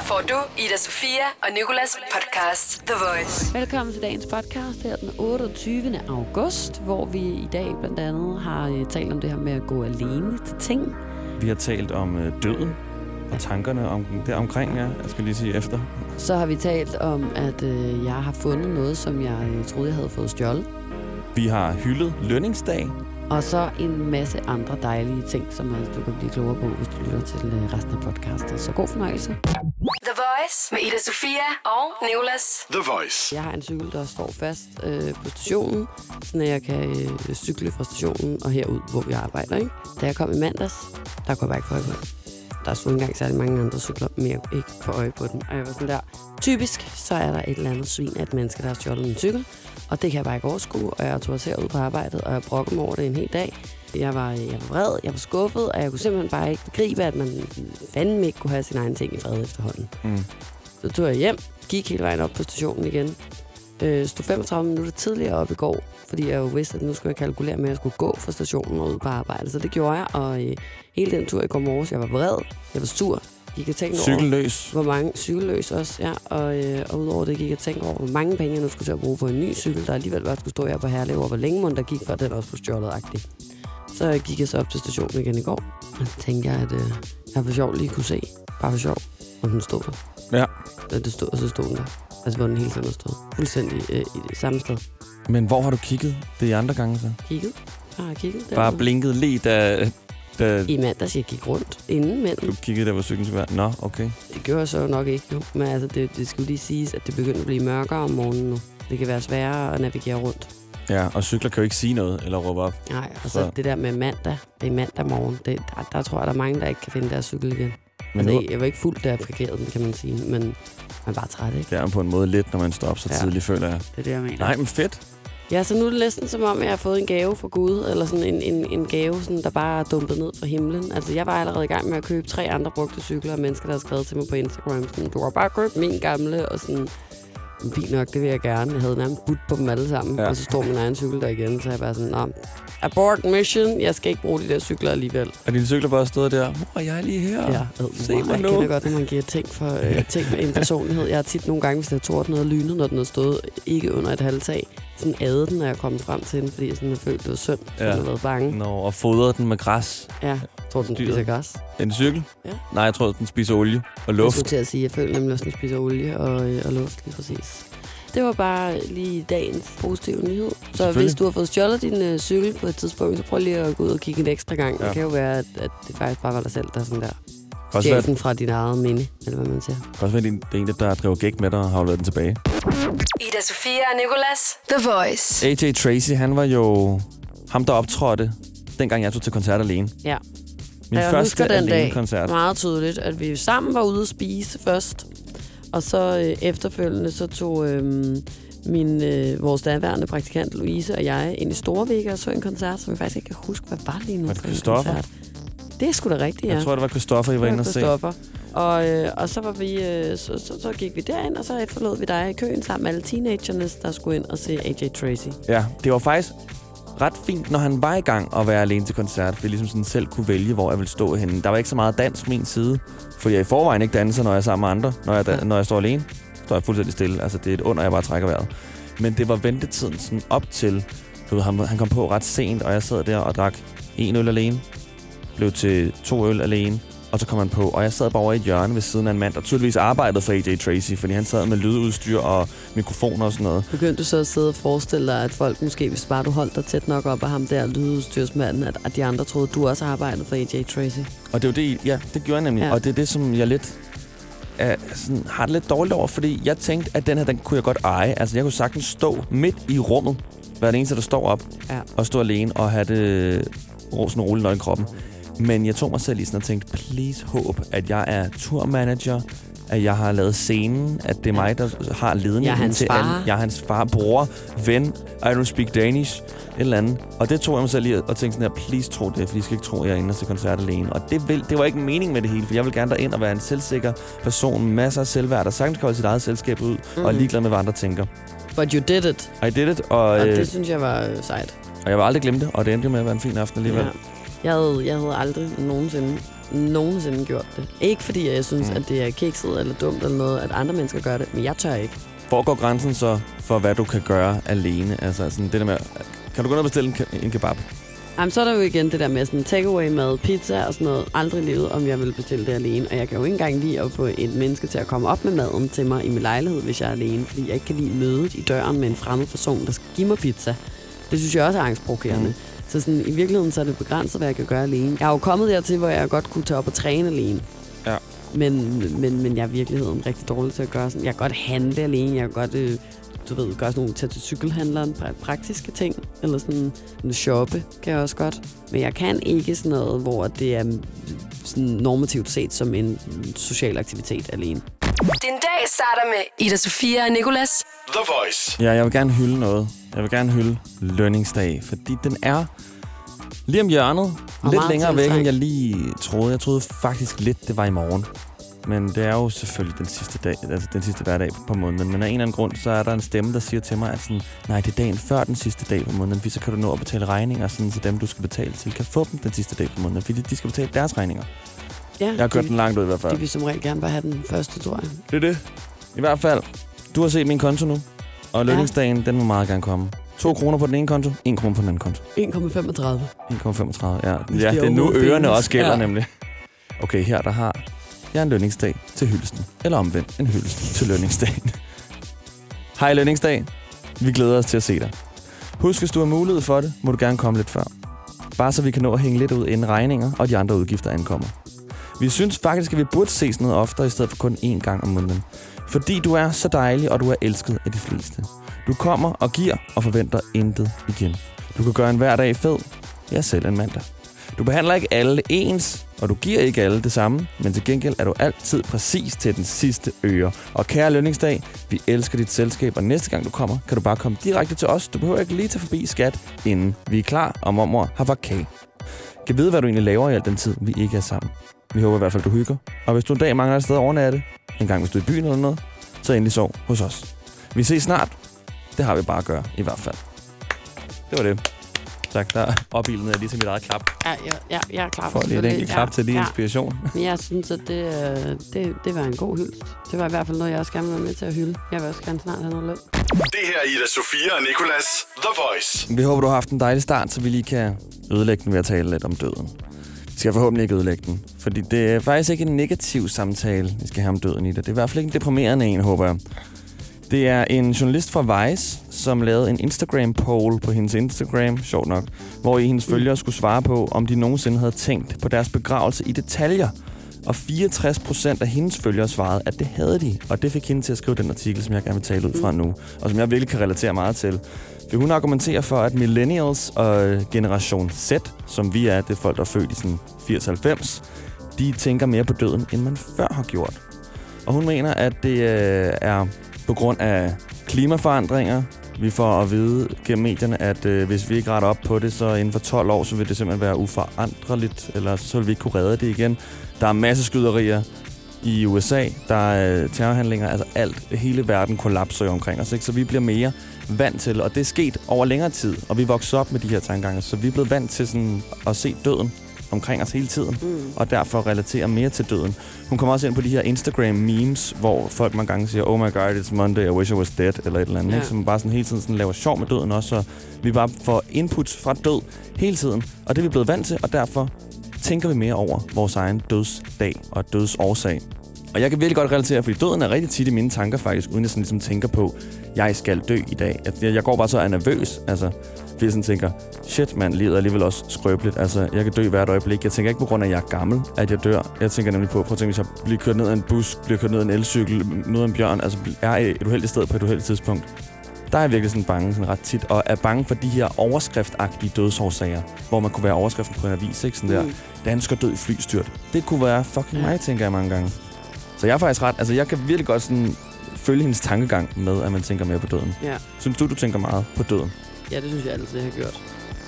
Her får du Ida Sofia og Nikolas podcast The Voice. Velkommen til dagens podcast her den 28. august, hvor vi i dag blandt andet har øh, talt om det her med at gå alene til ting. Vi har talt om øh, døden og tankerne om det omkring, ja. Jeg skal lige sige efter. Så har vi talt om, at øh, jeg har fundet noget, som jeg troede, jeg havde fået stjålet. Vi har hyldet lønningsdag. Og så en masse andre dejlige ting, som altså, du kan blive klogere på, hvis du lytter til øh, resten af podcastet. Så god fornøjelse. The Voice med Ida Sofia og Nicolas. The Voice. Jeg har en cykel, der står fast øh, på stationen, så jeg kan øh, cykle fra stationen og herud, hvor vi arbejder. Ikke? Da jeg kom i mandags, der kunne jeg bare ikke få øje på den. Der stod ikke engang særlig mange andre cykler, men jeg kunne ikke få øje på den. Og jeg var sådan der, typisk, så er der et eller andet svin af et menneske, der har stjålet min cykel. Og det kan jeg bare ikke overskue, og jeg tog ud på arbejdet, og jeg brokkede mig over det en hel dag. Jeg var, jeg var vred, jeg var skuffet, og jeg kunne simpelthen bare ikke begribe, at man fandme ikke kunne have sin egen ting i fred efterhånden. Mm. Så tog jeg hjem, gik hele vejen op på stationen igen. Øh, stod 35 minutter tidligere op i går, fordi jeg jo vidste, at nu skulle jeg kalkulere med, at jeg skulle gå fra stationen og ud på arbejde. Så det gjorde jeg, og øh, hele den tur i går morges, jeg var vred, jeg var sur, gik og tænkte over, Cykelløs. hvor mange cykelløs også, ja. Og, øh, og udover det gik jeg og tænkte over, hvor mange penge jeg nu skulle til at bruge på en ny cykel, der alligevel bare skulle stå her på Herlev, og hvor længe må der gik, at den også blev stjålet -agtig. Så gik jeg så op til stationen igen i går, og tænkte jeg, at øh, jeg for sjov lige kunne se, bare for sjov, om den stod der. Ja. Ja, det stod, og så stod den der. Altså, hvor den hele tiden stod. Fuldstændig øh, i det samme sted. Men hvor har du kigget det andre gange så? Kigget. Jeg har kigget der. Bare blinket lige, da, da I mandags, jeg gik rundt inden mellem. du kiggede der, hvor cyklen skulle være. Nå, okay. Det gjorde jeg så nok ikke jo. Men altså, det, det skulle lige siges, at det begynder at blive mørkere om morgenen nu. Det kan være sværere at navigere rundt. Ja, og cykler kan jo ikke sige noget eller råbe op. Nej, og så Så- det der med mandag, det er mandag morgen, det, der, der tror jeg, der er mange, der ikke kan finde deres cykel igen. Men altså, jeg var ikke fuldt, da jeg parkerede den, kan man sige, men man er bare træt, ikke? det er på en måde lidt, når man står op så Ja. tidligt, føler jeg. Det er det, jeg mener. Nej, men fedt. Ja, så nu er det næsten som om, jeg har fået en gave fra Gud, eller sådan en, en, en gave, sådan, der bare er dumpet ned fra himlen. Altså, jeg var allerede i gang med at købe tre andre brugte cykler, og mennesker, der har skrevet til mig på Instagram, sådan, du har bare købt min gamle, og sådan, fint nok, det vil jeg gerne. Jeg havde nærmest budt på dem alle sammen, Ja. og så står min egen cykel der igen, så jeg bare sådan, Nå, abort mission, jeg skal ikke bruge de der cykler alligevel. Og dine cykler bare stået der. Mor, jeg er lige her. Ja, ad, Se mor, mig jeg nu. kender godt, når man giver ting, for, øh, ting med en personlighed. Jeg har tit nogle gange, hvis det har tordnet og lynet, når den har stået ikke under et halvtag, sådan æde den, når jeg er kommet frem til den, fordi jeg sådan har følt, det var synd, Ja. jeg været bange. Nå, og fodrede den med græs. Ja, tror, den Dyret. spiser græs. En cykel? Ja. Nej, jeg tror, den spiser olie og Jeg luft. skulle til at sige, jeg føler nemlig også, den spiser olie og, øh, og luft, lige præcis. Det var bare lige dagens positive nyhed. Så hvis du har fået stjålet din øh, cykel på et tidspunkt, så prøv lige at gå ud og kigge en ekstra gang. Ja. Det kan jo være, at, at det faktisk bare var dig selv, der sådan der Den fra dit eget minde, eller hvad man siger. kan også være, det er en, der driver gæk med dig og har afleveret den tilbage. Ida Sofia og Nicolas. The Voice. AJ Tracy, han var jo ham, der optrådte, dengang jeg tog til koncert alene. Ja. Min jeg første husker den alene dag koncert. meget tydeligt, at vi sammen var ude at spise først, og så øh, efterfølgende så tog øh, min, øh, vores daværende praktikant Louise og jeg ind i Storvik og så en koncert, som jeg faktisk ikke kan huske, hvad var lige nu Var det for en koncert. Det er sgu da rigtigt, ja. Jeg tror, det var Christoffer, I var inde og se. Og, øh, og så, var vi, øh, så, så, så gik vi derind, og så efterlod vi dig i køen sammen med alle teenagerne, der skulle ind og se AJ Tracy. Ja, det var faktisk ret fint, når han var i gang at være alene til koncert, fordi jeg ligesom sådan selv kunne vælge, hvor jeg ville stå henne. Der var ikke så meget dans på min side, fordi jeg i forvejen ikke danser, når jeg er sammen med andre. Når jeg, Ja. når jeg står alene, står jeg fuldstændig stille. Altså, det er et under, jeg bare trækker vejret. Men det var ventetiden sådan op til, du ved, han, han kom på ret sent, og jeg sad der og drak en øl alene, blev til to øl alene, og så kom han på, og jeg sad bare over i et hjørne ved siden af en mand, der tydeligvis arbejdede for AJ Tracy, fordi han sad med lydudstyr og mikrofoner og sådan noget. Begyndte du så at sidde og forestille dig, at folk måske, hvis bare du holdt dig tæt nok op af ham der lydudstyrsmanden, at, at de andre troede, at du også arbejdede for AJ Tracy? Og det er jo det, ja, det gjorde jeg nemlig. Ja. Og det er det, som jeg lidt er, sådan, har det lidt dårligt over, fordi jeg tænkte, at den her, den kunne jeg godt eje. Altså, jeg kunne sagtens stå midt i rummet, være den eneste, der står op Ja. og stå alene og have det rosen roligt i kroppen. Men jeg tog mig selv i sådan og tænkte, please håb, at jeg er turmanager, at jeg har lavet scenen, at det er mig, der har ledningen til alle. Jeg er hans far, bror, ven, I don't speak Danish, et eller andet. Og det tog jeg mig selv i og tænkte sådan her, please tro det, for I skal ikke tro, at jeg er inde til koncert alene. Og det, vil, det var ikke en mening med det hele, for jeg vil gerne derind og være en selvsikker person, med masser af selvværd, der sagtens kan holde sit eget selskab ud, mm-hmm. og er ligeglad med, hvad andre tænker. But you did it. I did it, og, Og øh, det synes jeg var øh, sejt. og jeg vil aldrig glemme det, og det endte med at være en fin aften alligevel. Ja. Jeg havde, jeg havde aldrig nogensinde nogensinde gjort det. Ikke fordi jeg synes, Mm. at det er kikset eller dumt eller noget, at andre mennesker gør det, men jeg tør ikke. Hvor går grænsen så for, hvad du kan gøre alene? Altså sådan det der med, kan du gå ned og bestille en, en kebab? Jamen, så er der jo igen det der med sådan takeaway mad, pizza og sådan noget. Aldrig i livet, om jeg vil bestille det alene. Og jeg kan jo ikke engang lide at få et menneske til at komme op med maden til mig i min lejlighed, hvis jeg er alene. Fordi jeg ikke kan lide mødet i døren med en fremmed person, der skal give mig pizza. Det synes jeg også er angstprovokerende. Mm. Så sådan, i virkeligheden så er det begrænset, hvad jeg kan gøre alene. Jeg har jo kommet dertil, hvor jeg godt kunne tage op og træne alene. Ja. Men, men, men jeg er i virkeligheden rigtig dårlig til at gøre sådan. Jeg kan godt handle alene. Jeg kan godt, øh, du ved, gøre sådan nogle tage til cykelhandleren, pra- praktiske ting. Eller sådan en shoppe kan jeg også godt. Men jeg kan ikke sådan noget, hvor det er sådan normativt set som en social aktivitet alene. Din dag starter med Ida Sofia og Nicolas. The Voice. Ja, jeg vil gerne hylde noget. Jeg vil gerne hylde lønningsdag, fordi den er lige om hjørnet. Og lidt længere væk, end jeg lige troede. Jeg troede faktisk lidt, det var i morgen. Men det er jo selvfølgelig den sidste dag, altså den sidste hverdag på måneden. Men af en eller anden grund, så er der en stemme, der siger til mig, at sådan, nej, det er dagen før den sidste dag på måneden, fordi så kan du nå at betale regninger, sådan, så dem, du skal betale til, kan få dem den sidste dag på måneden, fordi de skal betale deres regninger. Ja, Jeg har kørt den langt ud i hvert fald. De vil som regel gerne bare have den første, tror jeg. Det er det. I hvert fald, du har set min konto nu, og lønningsdagen, den må meget gerne komme. 2 kroner på den ene konto, 1 krone på den anden konto. 1,35. 1,35, ja. Hvis Ja, det er nu ørerne også gælder Ja. nemlig. Okay, her der har jeg en lønningsdag til hyldesten. Eller omvendt, en hyldest til lønningsdagen. Hej lønningsdag. Vi glæder os til at se dig. Husk, hvis du har mulighed for det, må du gerne komme lidt før. Bare så vi kan nå at hænge lidt ud, inden regninger og de andre udgifter ankommer. Vi synes faktisk, at vi burde ses noget oftere, i stedet for kun én gang om måneden. Fordi du er så dejlig, og du er elsket af de fleste. Du kommer og giver og forventer intet igen. Du kan gøre en hverdag fed. Jeg selv en mandag. Du behandler ikke alle ens, og du giver ikke alle det samme, men til gengæld er du altid præcis til den sidste øre. Og kære lønningsdag, vi elsker dit selskab, og næste gang du kommer, kan du bare komme direkte til os. Du behøver ikke lige tage forbi skat, inden vi er klar, og mormor har kage. Kan vide, hvad du egentlig laver i al den tid, vi ikke er sammen. Vi håber i hvert fald, du hygger. Og hvis du en dag mangler et sted at overnatte, en gang hvis du er i byen eller noget, så endelig sov hos os. Vi ses snart. Det har vi bare at gøre, i hvert fald. Det var det. Tak, der opildede jeg lige til mit eget klap. Ja, ja, ja, jeg er klar For lige et enkelt klap til lige ja. inspiration. Men jeg synes, at det, øh, det, det var en god hyldest. Det var i hvert fald noget, jeg også gerne vil være med til at hylde. Jeg vil også gerne snart have noget løn. Det her er Ida Sofia og Nicolas. The Voice. Vi håber, du har haft en dejlig start, så vi lige kan ødelægge den ved at tale lidt om døden. Skal forhåbentlig ikke ødelægge den, fordi det er faktisk ikke en negativ samtale, vi skal have om døden i det. Det er i hvert fald ikke en deprimerende en, håber jeg. Det er en journalist fra Vice, som lavede en Instagram-poll på hendes Instagram, sjovt nok, hvor i hendes følgere skulle svare på, om de nogensinde havde tænkt på deres begravelse i detaljer. Og 64 procent af hendes følgere svarede, at det havde de. Og det fik hende til at skrive den artikel, som jeg gerne vil tale ud fra nu, og som jeg virkelig kan relatere meget til. For hun argumenterer for, at millennials og generation Z, som vi er, det er folk, der er født i sådan 80-90, de tænker mere på døden, end man før har gjort. Og hun mener, at det øh, er på grund af klimaforandringer. Vi får at vide gennem medierne, at øh, hvis vi ikke retter op på det, så inden for 12 år, så vil det simpelthen være uforanderligt, eller så vil vi ikke kunne redde det igen. Der er masse skyderier i USA, der er terrorhandlinger, altså alt, hele verden kollapser jo omkring os, ikke? så vi bliver mere vant til, og det er sket over længere tid, og vi vokser op med de her tankegange, så vi er blevet vant til sådan at se døden omkring os hele tiden, Mm. og derfor relaterer mere til døden. Hun kommer også ind på de her Instagram-memes, hvor folk mange gange siger, oh my god, it's Monday, I wish I was dead, eller et eller andet, Ja. ikke? som bare sådan hele tiden sådan laver sjov med døden også, så vi bare får input fra død hele tiden, og det er vi blevet vant til, og derfor tænker vi mere over vores egen dødsdag og dødsårsag. Og jeg kan virkelig godt relatere, fordi døden er rigtig tit i mine tanker faktisk, uden jeg sådan ligesom tænker på, jeg skal dø i dag. At jeg, jeg går bare så er nervøs, altså, fordi jeg sådan tænker, shit mand, livet er alligevel også skrøbeligt. Altså, jeg kan dø hvert øjeblik. Jeg tænker ikke på grund af, at jeg er gammel, at jeg dør. Jeg tænker nemlig på, prøv at tænke, hvis jeg bliver kørt ned af en bus, bliver kørt ned af en elcykel, møder en bjørn, altså er et uheldigt sted på et uheldigt tidspunkt. Der er jeg virkelig sådan bange sådan ret tit, og er bange for de her overskriftagtige dødsårsager, hvor man kunne være overskriften på en avis, ikke? Sådan der, Mm. dansker død i flystyrt. Det kunne være fucking mig, tænker jeg mange gange. Så jeg er faktisk ret, altså jeg kan virkelig godt sådan følge hendes tankegang med, at man tænker mere på døden. Ja. Synes du, du tænker meget på døden? ja, det synes jeg altid, jeg har gjort.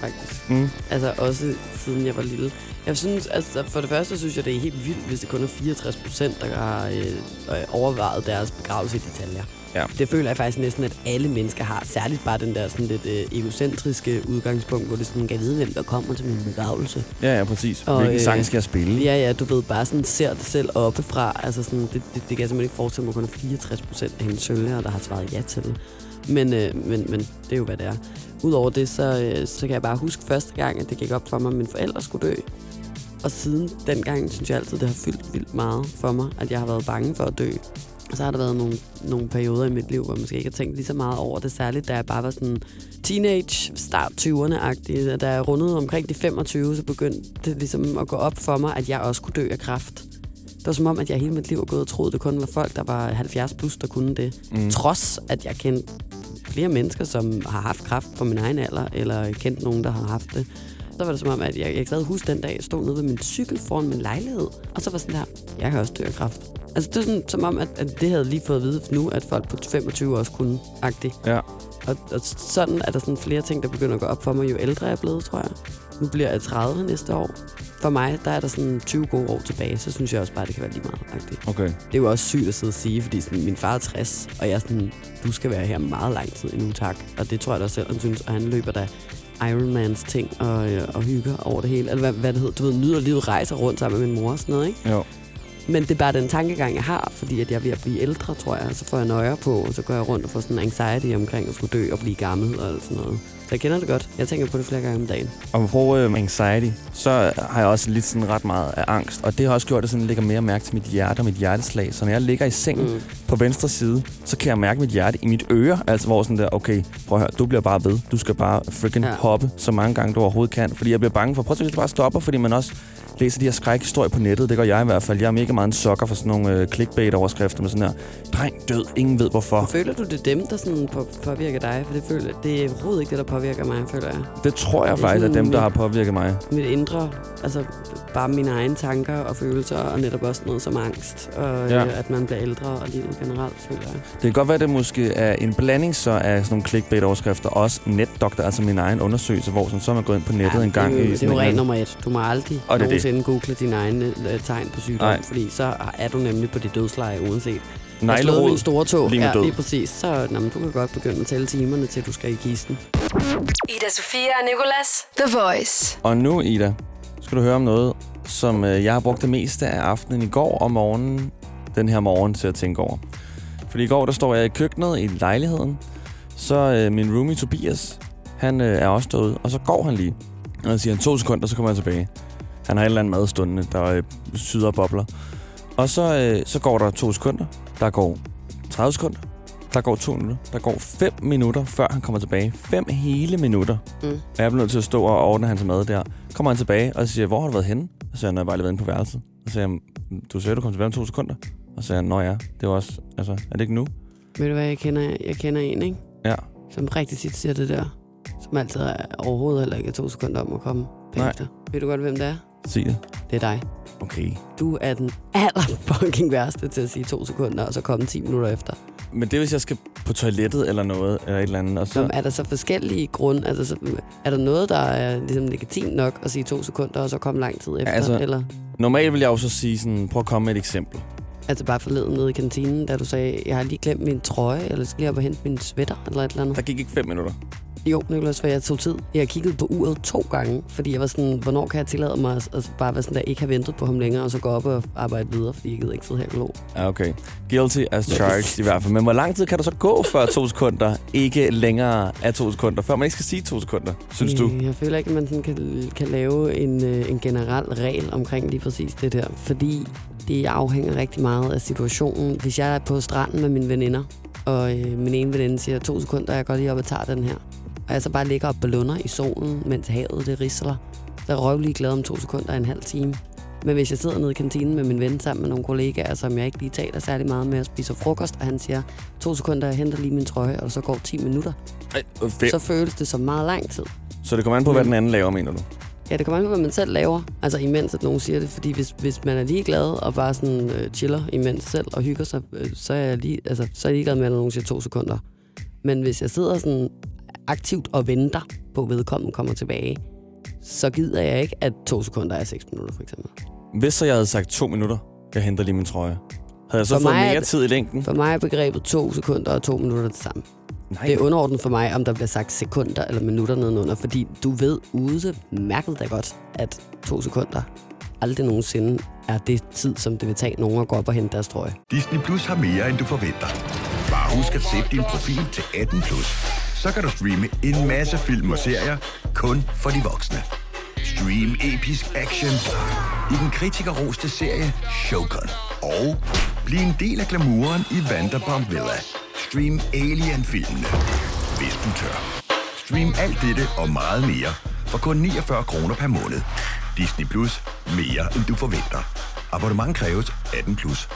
Faktisk. Mm. Altså også siden jeg var lille. Jeg synes, altså for det første synes jeg, det er helt vildt, hvis det kun er 64 procent, der har øh, øh, overvejet deres begravelse i detaljer. Ja. Det føler jeg faktisk næsten, at alle mennesker har. Særligt bare den der sådan lidt øh, egocentriske udgangspunkt, hvor det sådan, kan vide, hvem der kommer til min begravelse. Ja, ja, præcis. Og, Hvilken øh, sang skal jeg spille? Ja, ja, du ved, bare sådan ser det selv oppefra. Altså sådan, det, det, det kan jeg simpelthen ikke forestille mig, at kun er 64 procent af hendes følgere, der har svaret ja til det. Men, øh, men, men det er jo, hvad det er. Udover det, så, øh, så kan jeg bare huske første gang, at det gik op for mig, at mine forældre skulle dø. Og siden dengang synes jeg altid, det har fyldt vildt meget for mig, at jeg har været bange for at dø. Og så har der været nogle, nogle perioder i mit liv, hvor jeg måske ikke har tænkt lige så meget over det. Særligt da jeg bare var sådan teenage, start 20'erne-agtig. Da jeg rundede omkring de 25, så begyndte det ligesom at gå op for mig, at jeg også kunne dø af kræft. Det var som om, at jeg hele mit liv var gået og troet, det kun var folk, der var 70 plus, der kunne det. Mm. Trods at jeg kendte flere mennesker, som har haft kræft på min egen alder, eller kendt nogen, der har haft det. Så var det som om, at jeg, jeg stadig huske den dag, jeg stod nede ved min cykel foran min lejlighed, og så var sådan der, jeg kan også dø af kræft. Altså det er sådan, som om, at, at det havde lige fået at vide nu, at folk på 25 også kunne, agtigt. Ja. Og, og sådan er der sådan flere ting, der begynder at gå op for mig, jo ældre jeg er blevet, tror jeg. Nu bliver jeg 30 næste år. For mig, der er der sådan 20 gode år tilbage, så synes jeg også bare, det kan være lige meget. Agtigt. Okay. Det er jo også sygt at sidde og sige, fordi sådan, min far er 60, og jeg er sådan, du skal være her meget lang tid endnu, tak. Og det tror jeg da selv, han synes, og han løber da Ironmans ting og, øh, og hygger over det hele. Eller hvad, hvad det hedder, du ved, nyder livet, rejser rundt sammen med min mor og sådan noget, ikke? Jo. Men det er bare den tankegang, jeg har, fordi at jeg er ved at blive ældre, tror jeg. Så får jeg nøjer på, og så går jeg rundt og får sådan anxiety omkring at skulle dø og blive gammel og alt sådan noget. Jeg kender det godt. Jeg tænker på det flere gange om dagen. Og på øh, anxiety, så har jeg også lidt sådan ret meget af angst. Og det har også gjort, at jeg sådan lægger mere mærke til mit hjerte og mit hjerteslag. Så når jeg ligger i sengen mm. på venstre side, så kan jeg mærke mit hjerte i mit øre. Altså hvor sådan der, okay, prøv at høre, du bliver bare ved. Du skal bare freaking ja. hoppe så mange gange, du overhovedet kan. Fordi jeg bliver bange for, prøv at se, hvis du bare stopper, fordi man også læser de her skrækhistorier på nettet. Det gør jeg i hvert fald. Jeg er mega meget en sokker for sådan nogle øh, clickbait-overskrifter med sådan her, dreng død, ingen ved hvorfor. Føler du, det er dem, der sådan på, påvirker dig? For det, føler, det er overhovedet ikke det, der påvirker mig, føler jeg. Det tror jeg Det er faktisk er dem, der har påvirket mig. Mit indre, altså bare mine egne tanker og følelser, og netop også noget som angst, og Ja. ja. at man bliver ældre og livet generelt, føler jeg. Det kan godt være, at det måske er en blanding så af sådan nogle clickbait-overskrifter, også netdoktor, altså min egen undersøgelse, hvor sådan, så er man gået ind på nettet ja, en gang det i det er jo regel nummer et. Du må aldrig Og det det. Nogensinde google dine egne øh, tegn på sygdom, Nej. fordi så er du nemlig på dit dødsleje uanset. anden Jeg min store tog. lige ja, lige præcis. Så nå, men du kan godt begynde at tælle timerne, til du skal i kisten. Ida Sofia og Nicolas. The Voice. Og nu, Ida, skal du høre om noget, som øh, jeg har brugt det meste af aftenen i går og morgenen, den her morgen, til at tænke over. Fordi i går, der står jeg i køkkenet i lejligheden, så øh, min roomie Tobias, han øh, er også derude, og så går han lige. Og så siger han to sekunder, så kommer han tilbage. Han har et eller andet mad stående, der øh, syder og bobler. Og så, øh, så går der to sekunder, der går 30 sekunder, der går to minutter, der går 5 minutter, før han kommer tilbage. 5 hele minutter. Mm. Og jeg bliver nødt til at stå og ordne hans mad der. Kommer han tilbage og siger, hvor har du været henne? Og så siger han, jeg har bare lige været inde på værelset. Og så siger han, du sagde, du kom tilbage om to sekunder. Og så siger han, nå ja, det var også, altså, er det ikke nu? Ved du hvad, jeg kender, jeg kender en, ikke? Ja. Som rigtig tit siger det der. Som altid er overhovedet heller ikke er to sekunder om at komme bagefter. Ved du godt, hvem det er? Sig det. Det er dig. Okay. Du er den aller fucking værste til at sige to sekunder, og så komme 10 minutter efter. Men det er, hvis jeg skal på toilettet eller noget, eller et eller andet. Og Så så, er der så forskellige grunde? Altså, så, er der noget, der er ligesom legitimt nok at sige to sekunder, og så komme lang tid efter? altså- eller, normalt vil jeg jo så sige sådan, prøv at komme med et eksempel. altså bare forleden nede i kantinen, da du sagde, jeg har lige glemt min trøje, eller skal lige op og hente min sweater, eller et eller andet. Der gik ikke fem minutter. Jo, Nicolas, for jeg tog tid. Jeg har kigget på uret to gange, fordi jeg var sådan, hvornår kan jeg tillade mig at, at bare være sådan der, ikke have ventet på ham længere, og så gå op og arbejde videre, fordi jeg gider ikke sidde her og. Ja, okay. Guilty as charged i hvert fald. Men hvor lang tid kan du så gå før to sekunder ikke længere er to sekunder? Før man ikke skal sige to sekunder, synes du? Jeg føler ikke, at man sådan kan, kan lave en, øh, en generel regel omkring lige præcis det der, fordi det afhænger rigtig meget af situationen. Hvis jeg er på stranden med mine veninder, og øh, min ene veninde siger to sekunder, jeg går lige op og tager den her, og jeg så bare ligger og blunder i solen, mens havet det risler, så er jeg røvlig glad om to sekunder og en halv time. Men hvis jeg sidder nede i kantinen med min ven sammen med nogle kollegaer, som jeg ikke lige taler særlig meget med og spiser frokost, og han siger, to sekunder, jeg henter lige min trøje, og så går 10 minutter, Ej, Så, føles det som meget lang tid. så det kommer an på, hvad den anden laver, mener du? Ja, det kommer an på, hvad man selv laver. Altså imens, at nogen siger det. Fordi hvis, hvis man er ligeglad og bare sådan øh, chiller imens selv og hygger sig, øh, så er jeg lige, altså, så er jeg ligeglad med, at nogen siger to sekunder. Men hvis jeg sidder sådan aktivt og venter på, at vedkommende kommer tilbage, så gider jeg ikke, at to sekunder er 6 minutter, for eksempel. Hvis så jeg havde sagt to minutter, jeg henter lige min trøje. Havde jeg så For fået er mere det- tid i længden? For mig er begrebet to sekunder og to minutter det samme. Nej. Det er underordnet for mig, om der bliver sagt sekunder eller minutter nedenunder, fordi du ved ude mærket da godt, at to sekunder aldrig nogensinde er det tid, som det vil tage nogen at gå op og hente deres trøje. Disney Plus har mere, end du forventer. Bare husk at sætte din profil til 18 plus. Så kan du streame en masse film og serier kun for de voksne. Stream episk action i den kritikerroste serie Shogun. Og bliv en del af glamouren i Vanderpump Villa. Stream Alien-filmene, hvis du tør. Stream alt dette og meget mere for kun 49 kroner per måned. Disney Plus. Mere, end du forventer. Abonnement kræves 18 plus.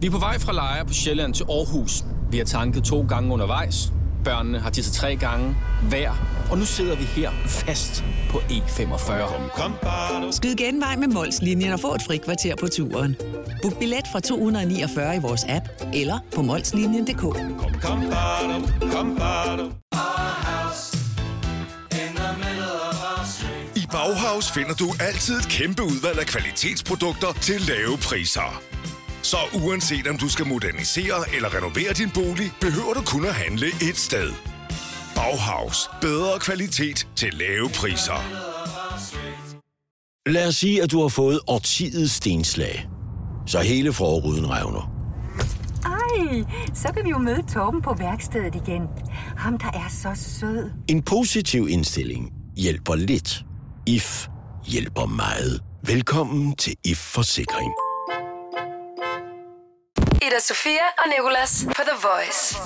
Vi er på vej fra Lejre på Sjælland til Aarhus. Vi har tanket to gange undervejs. Børnene har tisset tre gange hver. Og nu sidder vi her fast på E45. Skyd genvej med Molslinjen og få et fri kvarter på turen. Book billet fra 249 i vores app eller på molslinjen.dk. I Bauhaus finder du altid et kæmpe udvalg af kvalitetsprodukter til lave priser. Så uanset om du skal modernisere eller renovere din bolig, behøver du kun at handle et sted. Bauhaus. Bedre kvalitet til lave priser. Lad os sige, at du har fået årtidets stenslag. Så hele forruden revner. Ej, så kan vi jo møde Torben på værkstedet igen. Ham, der er så sød. En positiv indstilling hjælper lidt. IF hjælper meget. Velkommen til IF Forsikring. Ida Sofia og Nicolas på The Voice.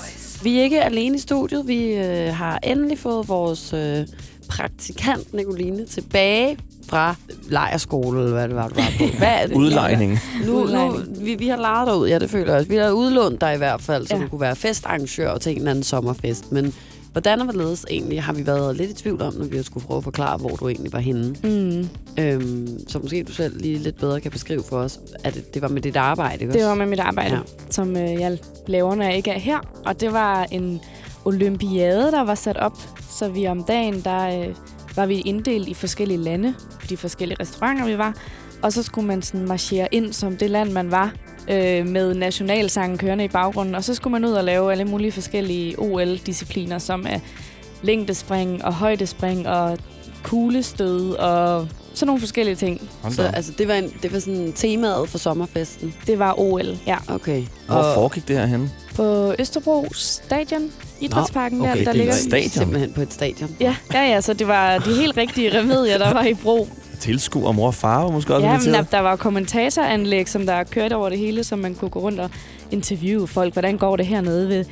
Vi er ikke alene i studiet. Vi øh, har endelig fået vores øh, praktikant Nicoline tilbage fra lejerskole, eller hvad det var, du var på. Hvad er det? Udlejning. Nu, nu, vi, vi har lejet dig ud, ja, det føler jeg også. Vi har udlånt dig i hvert fald, så Ja. du kunne være festarrangør til en eller anden sommerfest. Men hvordan og hvorledes egentlig har vi været lidt i tvivl om, når vi har skulle prøve at forklare, hvor du egentlig var henne. Mm. Øhm, så måske du selv lige lidt bedre kan beskrive for os, at det, det var med dit arbejde, ikke Det var med mit arbejde, ja. som øh, jeg laver, når jeg ikke er her. Og det var en olympiade, der var sat op. Så vi om dagen, der øh, var vi inddelt i forskellige lande, på de forskellige restauranter, vi var. Og så skulle man sådan marchere ind som det land, man var, øh, med nationalsangen kørende i baggrunden. Og så skulle man ud og lave alle mulige forskellige OL-discipliner, som er længdespring og højdespring og kuglestød og sådan nogle forskellige ting. Så altså, det var, en, det var sådan temaet for sommerfesten. Det var OL, ja. Okay. Hvor foregik det her henne? På Østerbro Stadion, idrætsparken okay, der, der det ligger. er stadion. Simpelthen på et stadion. Ja, ja, ja, så det var de helt rigtige remedier, der var i brug. Tilskuer mor og far var måske også Ja, men der, var kommentatoranlæg, som der kørte over det hele, så man kunne gå rundt og interviewe folk. Hvordan går det hernede ved,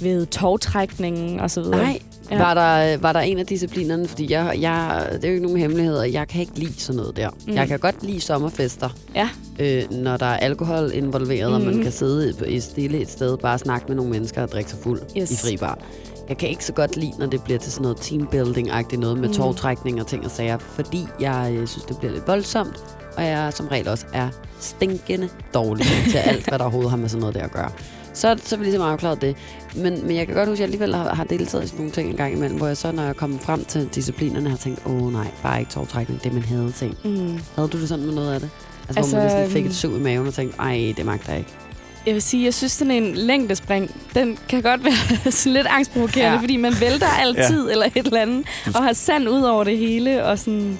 ved togtrækningen og så videre. Nej, Ja. var, der, var der en af disciplinerne, fordi jeg, jeg, det er jo ikke nogen hemmeligheder, jeg kan ikke lide sådan noget der. Mm. Mm. Jeg kan godt lide sommerfester, Ja. øh, når der er alkohol involveret, mm. og man Mhm. kan sidde i, stille et sted, bare snakke med nogle mennesker og drikke sig fuld Yes. i fri bar. Jeg kan ikke så godt lide, når det bliver til sådan noget teambuilding-agtigt noget med Mm. togtrækning og ting og sager, fordi jeg øh, synes, det bliver lidt voldsomt, og jeg som regel også er stinkende dårlig til alt, hvad der overhovedet har med sådan noget der at gøre. Så, så er vi ligesom afklaret det. Men, men jeg kan godt huske, at jeg alligevel har, har deltaget i sådan nogle ting en gang imellem, hvor jeg så, når jeg kom frem til disciplinerne, har tænkt, åh oh, nej, bare ikke togtrækning, det man havde ting. Mm. Havde du det sådan med noget af det? Altså, Altså, hvor man ligesom fik øhm, et sug i maven og tænkte, ej, det magter jeg ikke. Jeg vil sige, jeg synes, sådan en længdespring, den kan godt være sådan lidt angstprovokerende, ja. Ja. fordi man vælter altid ja. eller et eller andet, og har sand ud over det hele, og sådan...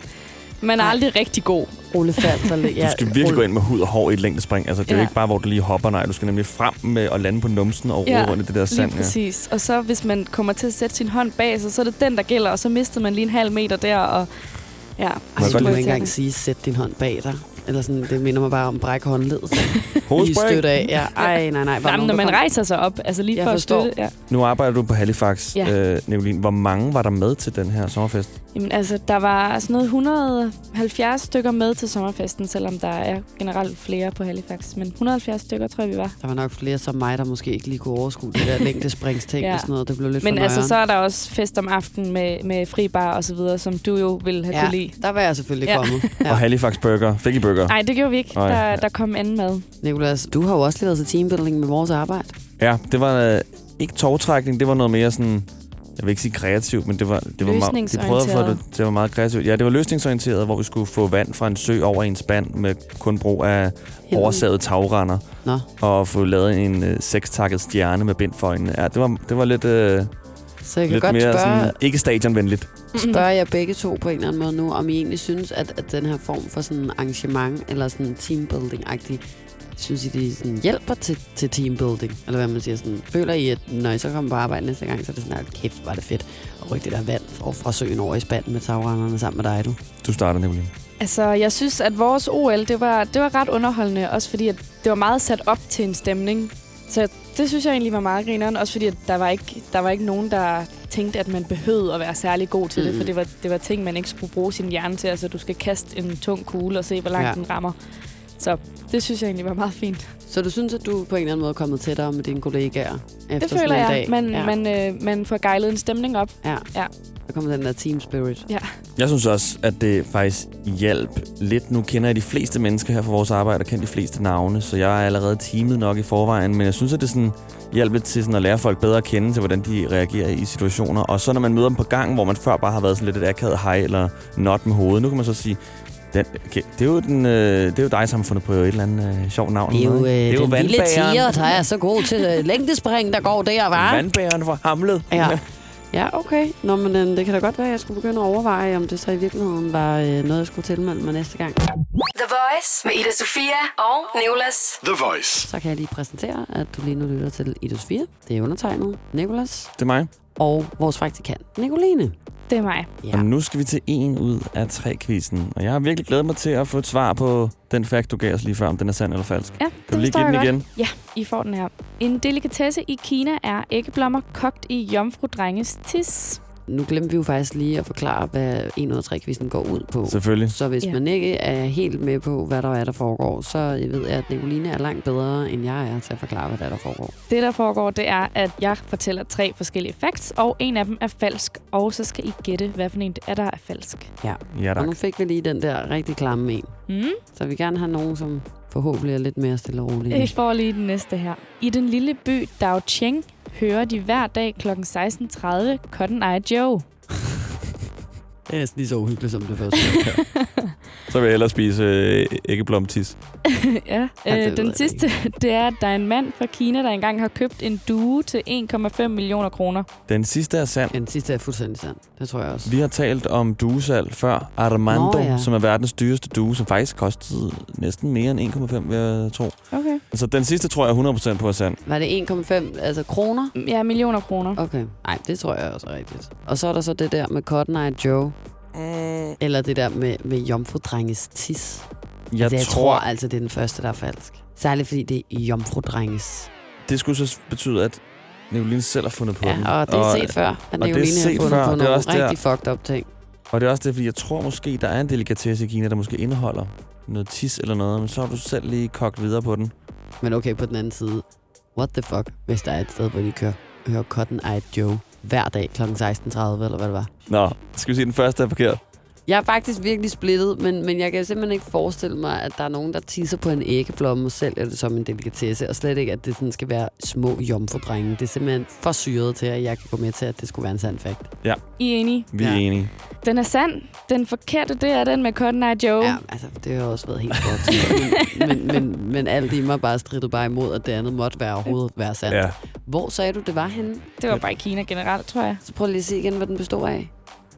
Man er aldrig rigtig god. Rullefald. eller- Du skal virkelig gå ind med hud og hår i et længdespring. Altså, det er jo Ja. ikke bare, hvor du lige hopper, nej. Du skal nemlig frem med at lande på numsen og rode Ja, rundt i det der sand. Lige præcis. Og så hvis man kommer til at sætte sin hånd bag sig, så er det den, der gælder, og så mister man lige en halv meter der, og ja. Ej, jeg du godt må ikke engang sige, sæt din hånd bag dig. Eller sådan, det minder mig bare om bræk håndledet. Ja. I støtte af. Ja, ej, nej, nej. Var Nej, men nogen, når man kom- rejser sig op, altså lige Jeg for forstår. at støtte. Ja. Nu arbejder du på Halifax, Ja. øh, Nicoline. Hvor mange var der med til den her sommerfest? Jamen altså, der var sådan noget 170 stykker med til sommerfesten, selvom der er generelt flere på Halifax. Men 170 stykker, tror jeg, vi var. Der var nok flere som mig, der måske ikke lige kunne overskue det der længdespringsting Ja. og sådan noget. Det blev lidt Men for altså, så er der også fest om aftenen med, med fri bar og så videre, som du jo ville have Ja, kunne lide. der var jeg selvfølgelig Ja. kommet. Ja. Og Halifax Burger. Fik I burger? Nej, det gjorde vi ikke. Nej. Der, der kom anden mad. Nikolas, du har jo også lavet til teambuilding med vores arbejde. Ja, det var øh, ikke togtrækning. Det var noget mere sådan jeg vil ikke sige kreativt, men det var, det var, meget, de prøvede få det, det var meget kreativt. Ja, det var løsningsorienteret, hvor vi skulle få vand fra en sø over en spand med kun brug af oversaget tagrender. Nå. Og få lavet en øh, sekstakket stjerne med bind for øjnene. Ja, det var, det var lidt, øh, Så jeg kan lidt godt mere spørge, sådan, ikke stadionvenligt. spørge jer begge to på en eller anden måde nu, om I egentlig synes, at, at den her form for sådan arrangement, eller sådan teambuilding-agtig, synes I, det sådan hjælper til, til teambuilding? Eller hvad man siger sådan, føler I, at når I så kommer på arbejde næste gang, så er det sådan, at kæft, var det fedt at rykke det der vand fra, fra søen over i spanden med tagrenderne sammen med dig, du? Du starter nemlig. Altså, jeg synes, at vores OL, det var, det var ret underholdende. Også fordi, at det var meget sat op til en stemning. Så det synes jeg egentlig var meget grineren. Også fordi, at der var ikke, der var ikke nogen, der tænkte, at man behøvede at være særlig god til mm. det. For det var, det var ting, man ikke skulle bruge sin hjerne til. Altså, du skal kaste en tung kugle og se, hvor langt ja. den rammer. Så det synes jeg egentlig var meget fint. Så du synes, at du på en eller anden måde er kommet tættere med dine kollegaer efter Det sådan føler en jeg. dag? Man, ja. man, øh, man får gejlet en stemning op. ja. Ja. Der kommer den der team spirit. Ja. Jeg synes også, at det faktisk hjælp lidt. Nu kender jeg de fleste mennesker her fra vores arbejde, og kender de fleste navne, så jeg er allerede teamet nok i forvejen. Men jeg synes, at det sådan hjælper lidt til sådan at lære folk bedre at kende til, hvordan de reagerer i situationer. Og så når man møder dem på gang, hvor man før bare har været sådan lidt et akavet hej eller not med hovedet, nu kan man så sige, den, okay, det, er jo den, øh, det er jo dig, som har fundet på et eller andet øh, sjovt navn. Det er jo, eller noget, øh, ikke? den lille vandbageren. tiger, der er så god til øh, længdespring, der går der, var. Vandbæren fra Hamlet. Ja. Ja, okay. Nå, men øh, det kan da godt være, at jeg skulle begynde at overveje, om det så i virkeligheden var øh, noget, jeg skulle tilmelde mig næste gang. The Voice med Ida Sofia og Nicolas. The Voice. Så kan jeg lige præsentere, at du lige nu lytter til Idus 4. Det er undertegnet Nikolas Det er mig. og vores praktikant Nicoline. Det er mig. Ja. Og nu skal vi til en ud af tre quizzen. Og jeg har virkelig glædet mig til at få et svar på den fact, du gav os lige før, om den er sand eller falsk. Ja, Kan du lige give den igen? Ja, I får den her. En delikatesse i Kina er æggeblommer kogt i jomfru-drenges tis. Nu glemte vi jo faktisk lige at forklare, hvad en ud af tre quizzen går ud på. Selvfølgelig. Så hvis Ja. man ikke er helt med på, hvad der er, der foregår, så ved jeg, at Nicoline er langt bedre, end jeg er til at forklare, hvad der er, der foregår. Det, der foregår, det er, at jeg fortæller tre forskellige facts, og en af dem er falsk. Og så skal I gætte, hvad for en det er, der er falsk. Ja. Ja, Og tak. nu fik vi lige den der rigtig klamme en. Mm? Så jeg vil gerne have nogen, som forhåbentlig er lidt mere stille og roligt. Jeg får lige den næste her. I den lille by Daocheng hører de hver dag kl. 16.30 Cotton Eye Joe. Det er næsten lige så uhyggeligt som det første. Så vil jeg hellere spise øh, æggeblomtis. ja. Ja, det Øh, den sidste, det er, at der er en mand fra Kina, der engang har købt en due til 1,5 millioner kroner. Den sidste er sand. Den sidste er fuldstændig sand. Det tror jeg også. Vi har talt om duesal før. Armando, Nå, ja. ja. som er verdens dyreste due, som faktisk kostede næsten mere end 1,5, vil jeg tro. Okay. Så den sidste tror jeg 100% på er sand. Var det 1,5 altså kroner? Ja, millioner kroner. Okay. Nej, det tror jeg også er rigtigt. Og så er der så det der med Cotton Eye Joe. Mm, Eller det der med, med jomfrudrenges tis. jeg, altså, jeg tror, tror altså, det er den første, der er falsk. Særligt fordi det er jomfrudrenges. det skulle så betyde, at Nicoline selv har fundet på den. Ja, og det er set før, at det er Nicoline har fundet før. på Det er nogle også der- rigtig fucked up ting. Og det er også det, fordi jeg tror måske, der er en delikatesse i Kina, der måske indeholder noget tis eller noget, men så har du selv lige kogt videre på den. Men okay, på den anden side, what the fuck, hvis der er et sted, hvor de kører, hører Cotton Eye Joe hver dag kl. 16.30, eller hvad det var. Nå, skal vi se, den første er forkert? Jeg er faktisk virkelig splittet, men, men jeg kan simpelthen ikke forestille mig, at der er nogen, der tisser på en æggeblomme og sælger det som en delikatesse, og slet ikke, at det sådan skal være små jomfrudrenge. Det er simpelthen for syret til, at jeg kan gå med til, at det skulle være en sand fact. I er enige? Vi er Ja. enige. Den er sand. Den forkerte, det er den med Cotton Eye Joe. Ja, altså, det har også været helt godt. men, men, men, men alt i mig bare stridtet bare imod, at det andet måtte være overhovedet være sandt. Ja. Hvor sagde du, det var henne? Det var bare i Kina generelt, tror jeg. Så prøv lige at se igen, hvad den består af.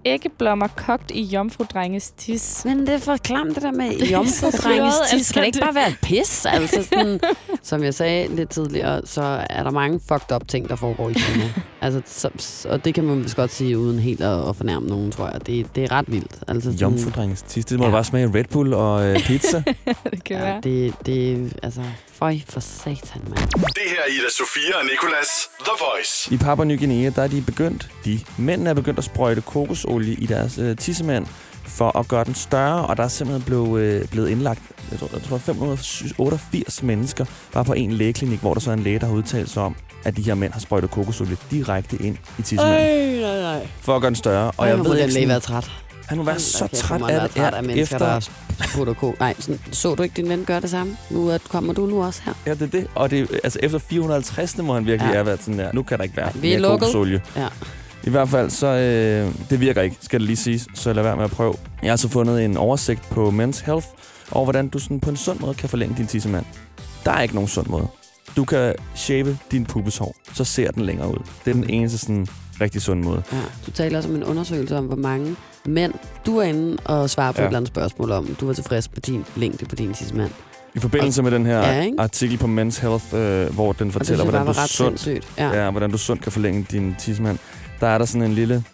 Æggeblommer kogt i jomfru-drenges tis. Men det er for klamt, det der med så jomfrudrenges tis. altså, Skal det ikke det- bare være et pis? Altså sådan, som jeg sagde lidt tidligere, så er der mange fucked up ting, der foregår i Kina. altså, så, og det kan man vist godt sige, uden helt at, at fornærme nogen, tror jeg. Det, det er ret vildt. Altså, sådan- Jomfrudrengens tis. Det må Ja. bare smage af Red Bull og øh, pizza. det kan Ja, være. det, det, altså, føj for satan, mand. Det her er Ida Sofia og Nicolas The Voice. I Papua Ny Guinea, der er de begyndt, de mændene er begyndt at sprøjte kokosolie i deres øh, tissemand for at gøre den større, og der er simpelthen blevet, øh, blevet indlagt, jeg tror, jeg tror 588 mennesker, bare på en lægeklinik, hvor der så er en læge, der har udtalt sig om, at de her mænd har sprøjtet kokosolie direkte ind i tissemanden, nej, nej. for at gøre den større. Og jeg jeg ved den ikke, sådan, træt. Han må være så Okay, træt af det, træt af mennesker, efter, der ko. Nej, sådan, så du ikke din ven gøre det samme? Nu er, kommer du nu også her. Ja, det er det. Og det, altså efter 450. må han virkelig Ja. have været sådan der. Nu kan der ikke være Vi er mere lukket. Ja. I hvert fald, så øh, det virker ikke, skal det lige siges, så lad være med at prøve. Jeg har så fundet en oversigt på Men's Health, over hvordan du sådan på en sund måde kan forlænge din tissemand. Der er ikke nogen sund måde. Du kan shave din pubeshår, så ser den længere ud. Det er den eneste sådan rigtig sund måde. Ja. Du taler også om en undersøgelse om, hvor mange mænd du er inde og svarer på ja. Et eller andet spørgsmål om, du var tilfreds med din længde på din tissemand. I forbindelse med den her Ja, ikke? artikel på Men's Health, øh, hvor den Og fortæller, hvordan du, sundt. Ja. ja, hvordan du sundt kan forlænge din tissemand, der er der sådan en lille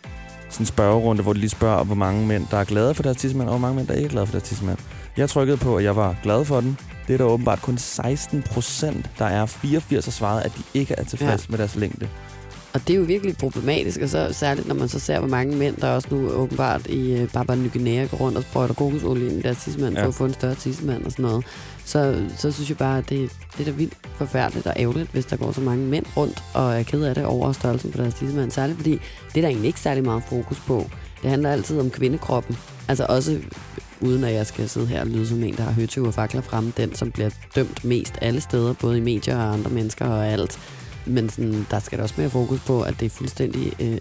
sådan spørgerunde, hvor de lige spørger, hvor mange mænd, der er glade for deres tissemand, og hvor mange mænd, der ikke er glade for deres tissemand. Jeg trykkede på, at jeg var glad for den. Det er der åbenbart kun 16 procent, der er 84 har svaret, at de ikke er tilfredse ja. med deres længde. Og det er jo virkelig problematisk, og så særligt når man så ser, hvor mange mænd, der også nu åbenbart i Papua Ny Guinea går rundt og sprøjter kokosolie ind i deres tissemand ja. For at få en større tissemand og sådan noget. Så, så synes jeg bare, at det, det er da vildt forfærdeligt og ærgerligt, hvis der går så mange mænd rundt og er ked af det over størrelsen på deres tissemand. Særligt fordi det er der egentlig ikke særlig meget fokus på. Det handler altid om kvindekroppen. Altså også uden at jeg skal sidde her og lyde som en, der har høtyve og fakler frem, den som bliver dømt mest alle steder, både i medier og andre mennesker og alt. Men sådan, der skal der også mere fokus på, at det er fuldstændig øh,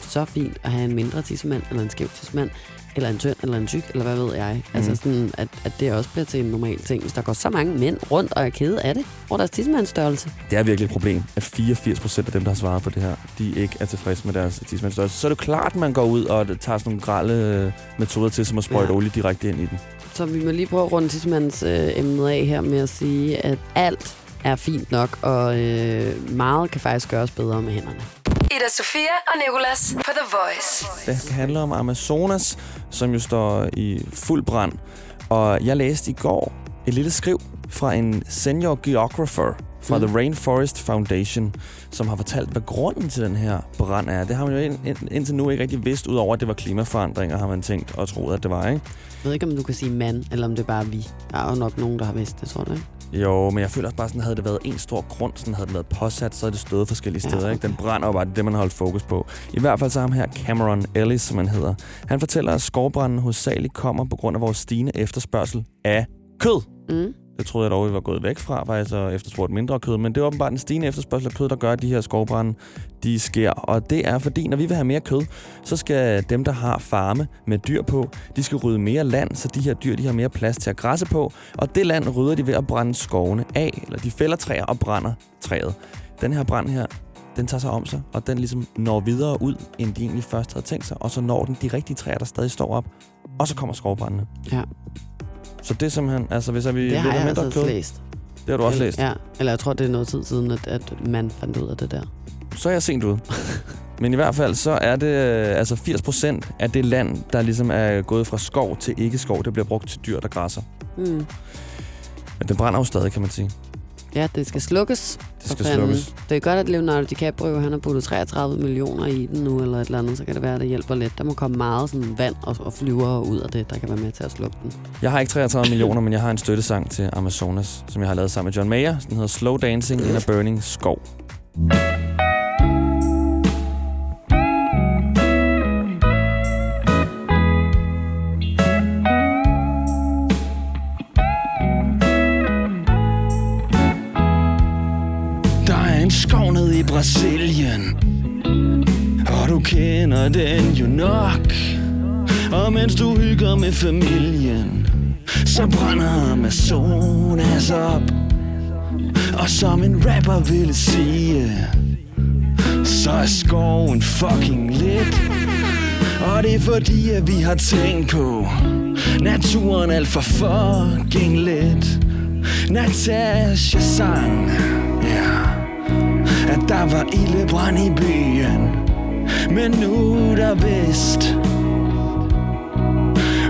så fint at have en mindre tissemand, eller en skæv tissemand, eller en tynd, eller en tyk, eller hvad ved jeg. Mm. Altså sådan, at, at det også bliver til en normal ting. Hvis der går så mange mænd rundt og er kede af det, over deres tissemandsstørrelse. Det er virkelig et problem, at 84 procent af dem, der har svaret på det her, de ikke er tilfredse med deres tissemandsstørrelse. Så er det klart, at man går ud og tager sådan nogle grælde øh, metoder til, som at sprøjte Ja. olie direkte ind i den. Så vi må lige prøve at runde tissemands øh, af her med at sige, at alt er fint nok, og øh, meget kan faktisk gøres bedre med hænderne. Ida Sofia og Nicolas på The Voice. Det skal handle om Amazonas, som jo står i fuld brand. Og jeg læste i går et lille skriv fra en senior geographer fra Mm. The Rainforest Foundation, som har fortalt, hvad grunden til den her brand er. Det har man jo ind, ind, indtil nu ikke rigtig vidst, udover at det var klimaforandringer, har man tænkt og troet, at det var, ikke? Jeg ved ikke, om du kan sige mand, eller om det er bare vi. Der er jo nok nogen, der har vidst det, tror ikke? Jo, men jeg føler også bare, sådan, havde det været en stor grund, sådan havde den været påsat, så havde det stået forskellige Ja, steder. okay. Ikke? Den brænder bare, det er det, man har holdt fokus på. I hvert fald så ham her, Cameron Ellis, som han hedder. Han fortæller, at skovbranden hovedsageligt kommer på grund af vores stigende efterspørgsel af kød. Mm. Det troede jeg dog, vi var gået væk fra, faktisk, og efterspurgt mindre kød. Men det er åbenbart en stigende efterspørgsel af kød, der gør, at de her skovbrænde, de sker. Og det er fordi, når vi vil have mere kød, så skal dem, der har farme med dyr på, de skal rydde mere land, så de her dyr, de har mere plads til at græsse på. Og det land rydder de ved at brænde skovene af, eller de fælder træer og brænder træet. Den her brand her, den tager sig om sig, og den ligesom når videre ud, end de egentlig først havde tænkt sig. Og så når den de rigtige træer, der stadig står op. Og så kommer skovbrændene. Ja. Så det er simpelthen, altså hvis er vi Det har jeg mindre altså kød, læst. det har du også læst. Ja, eller jeg tror, det er noget tid siden, at, at man fandt ud af det der. Så er jeg sent ude. Men i hvert fald, så er det øh, altså 80 procent af det land, der ligesom er gået fra skov til ikke skov, det bliver brugt til dyr, der græsser. Mm. Men den brænder jo stadig, kan man sige. Ja, det skal slukkes. Det skal fanden. slukkes. Det er godt, at Leonardo DiCaprio han har puttet 33 millioner i den nu, eller et eller andet, så kan det være, at det hjælper lidt. Der må komme meget sådan vand og, og flyver ud af det, der kan være med til at slukke den. Jeg har ikke 33 millioner, men jeg har en støttesang til Amazonas, som jeg har lavet sammen med John Mayer. Den hedder Slow Dancing in a Burning Skov. Familien Så brænder Amazonas op. Og som en rapper ville sige Så er skoven fucking lidt Og det er fordi at vi har tænkt på Naturen alt for fucking lidt Natasha sang Ja At der var ildebrand i byen. Men nu er der vist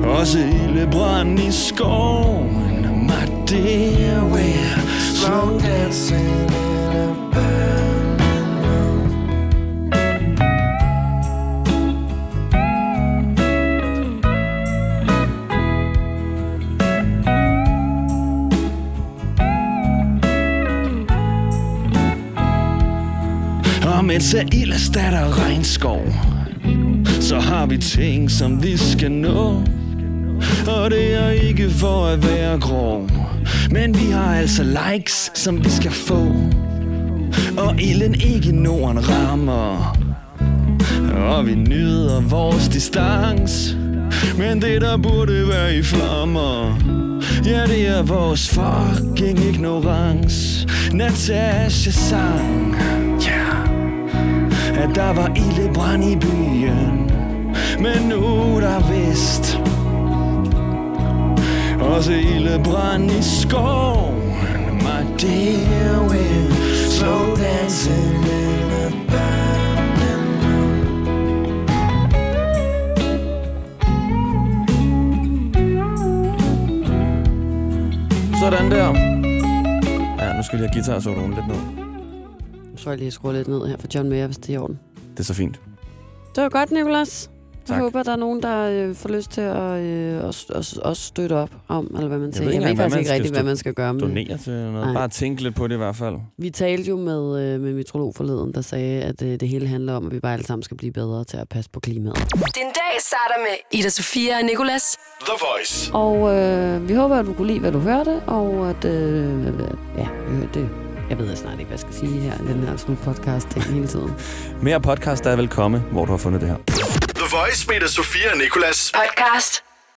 også ildebrand i skoven. My dear we're slow dancing in a burning room Og mens er ild erstatter regnskov Så har vi ting, som vi skal nå og det er ikke for at være grov. Men vi har altså likes, som vi skal få. Og ilden ikke Norden rammer. Og vi nyder vores distance. Men det der burde være i flammer Ja, det er vores fucking ignorance. Natasha sang Ja At der var ildebrand i byen. Men nu der vist også ildebrand i skoven My dear, we're slow dancing in the Sådan der. Ja, nu skal jeg have guitar-soloen lidt ned. Nu tror jeg lige, at skrue lidt ned her for John Mayer, hvis det er i orden. Det er så fint. Det var godt, Nicolas. Jeg Tak. håber, der er nogen, der øh, får lyst til at øh, også, også, også støtte op om, eller hvad man Jeg siger. Jeg ikke ved hvad faktisk man ikke skal rigtigt, hvad man skal gøre med Donere til noget. Nej. Bare tænke lidt på det i hvert fald. Vi talte jo med, øh, med metrolog forleden, der sagde, at øh, det hele handler om, at vi bare alle sammen skal blive bedre til at passe på klimaet. Den dag starter med Ida Sofia og Nicolas. The Voice. Og øh, vi håber, at du kunne lide, hvad du hørte, og at... Øh, ja, det, jeg ved snart ikke, hvad jeg skal sige her i den her slut podcast ting hele tiden. Mere podcast, der er velkommen, hvor du har fundet det her. The Voice med Sofia og Nicolas. Podcast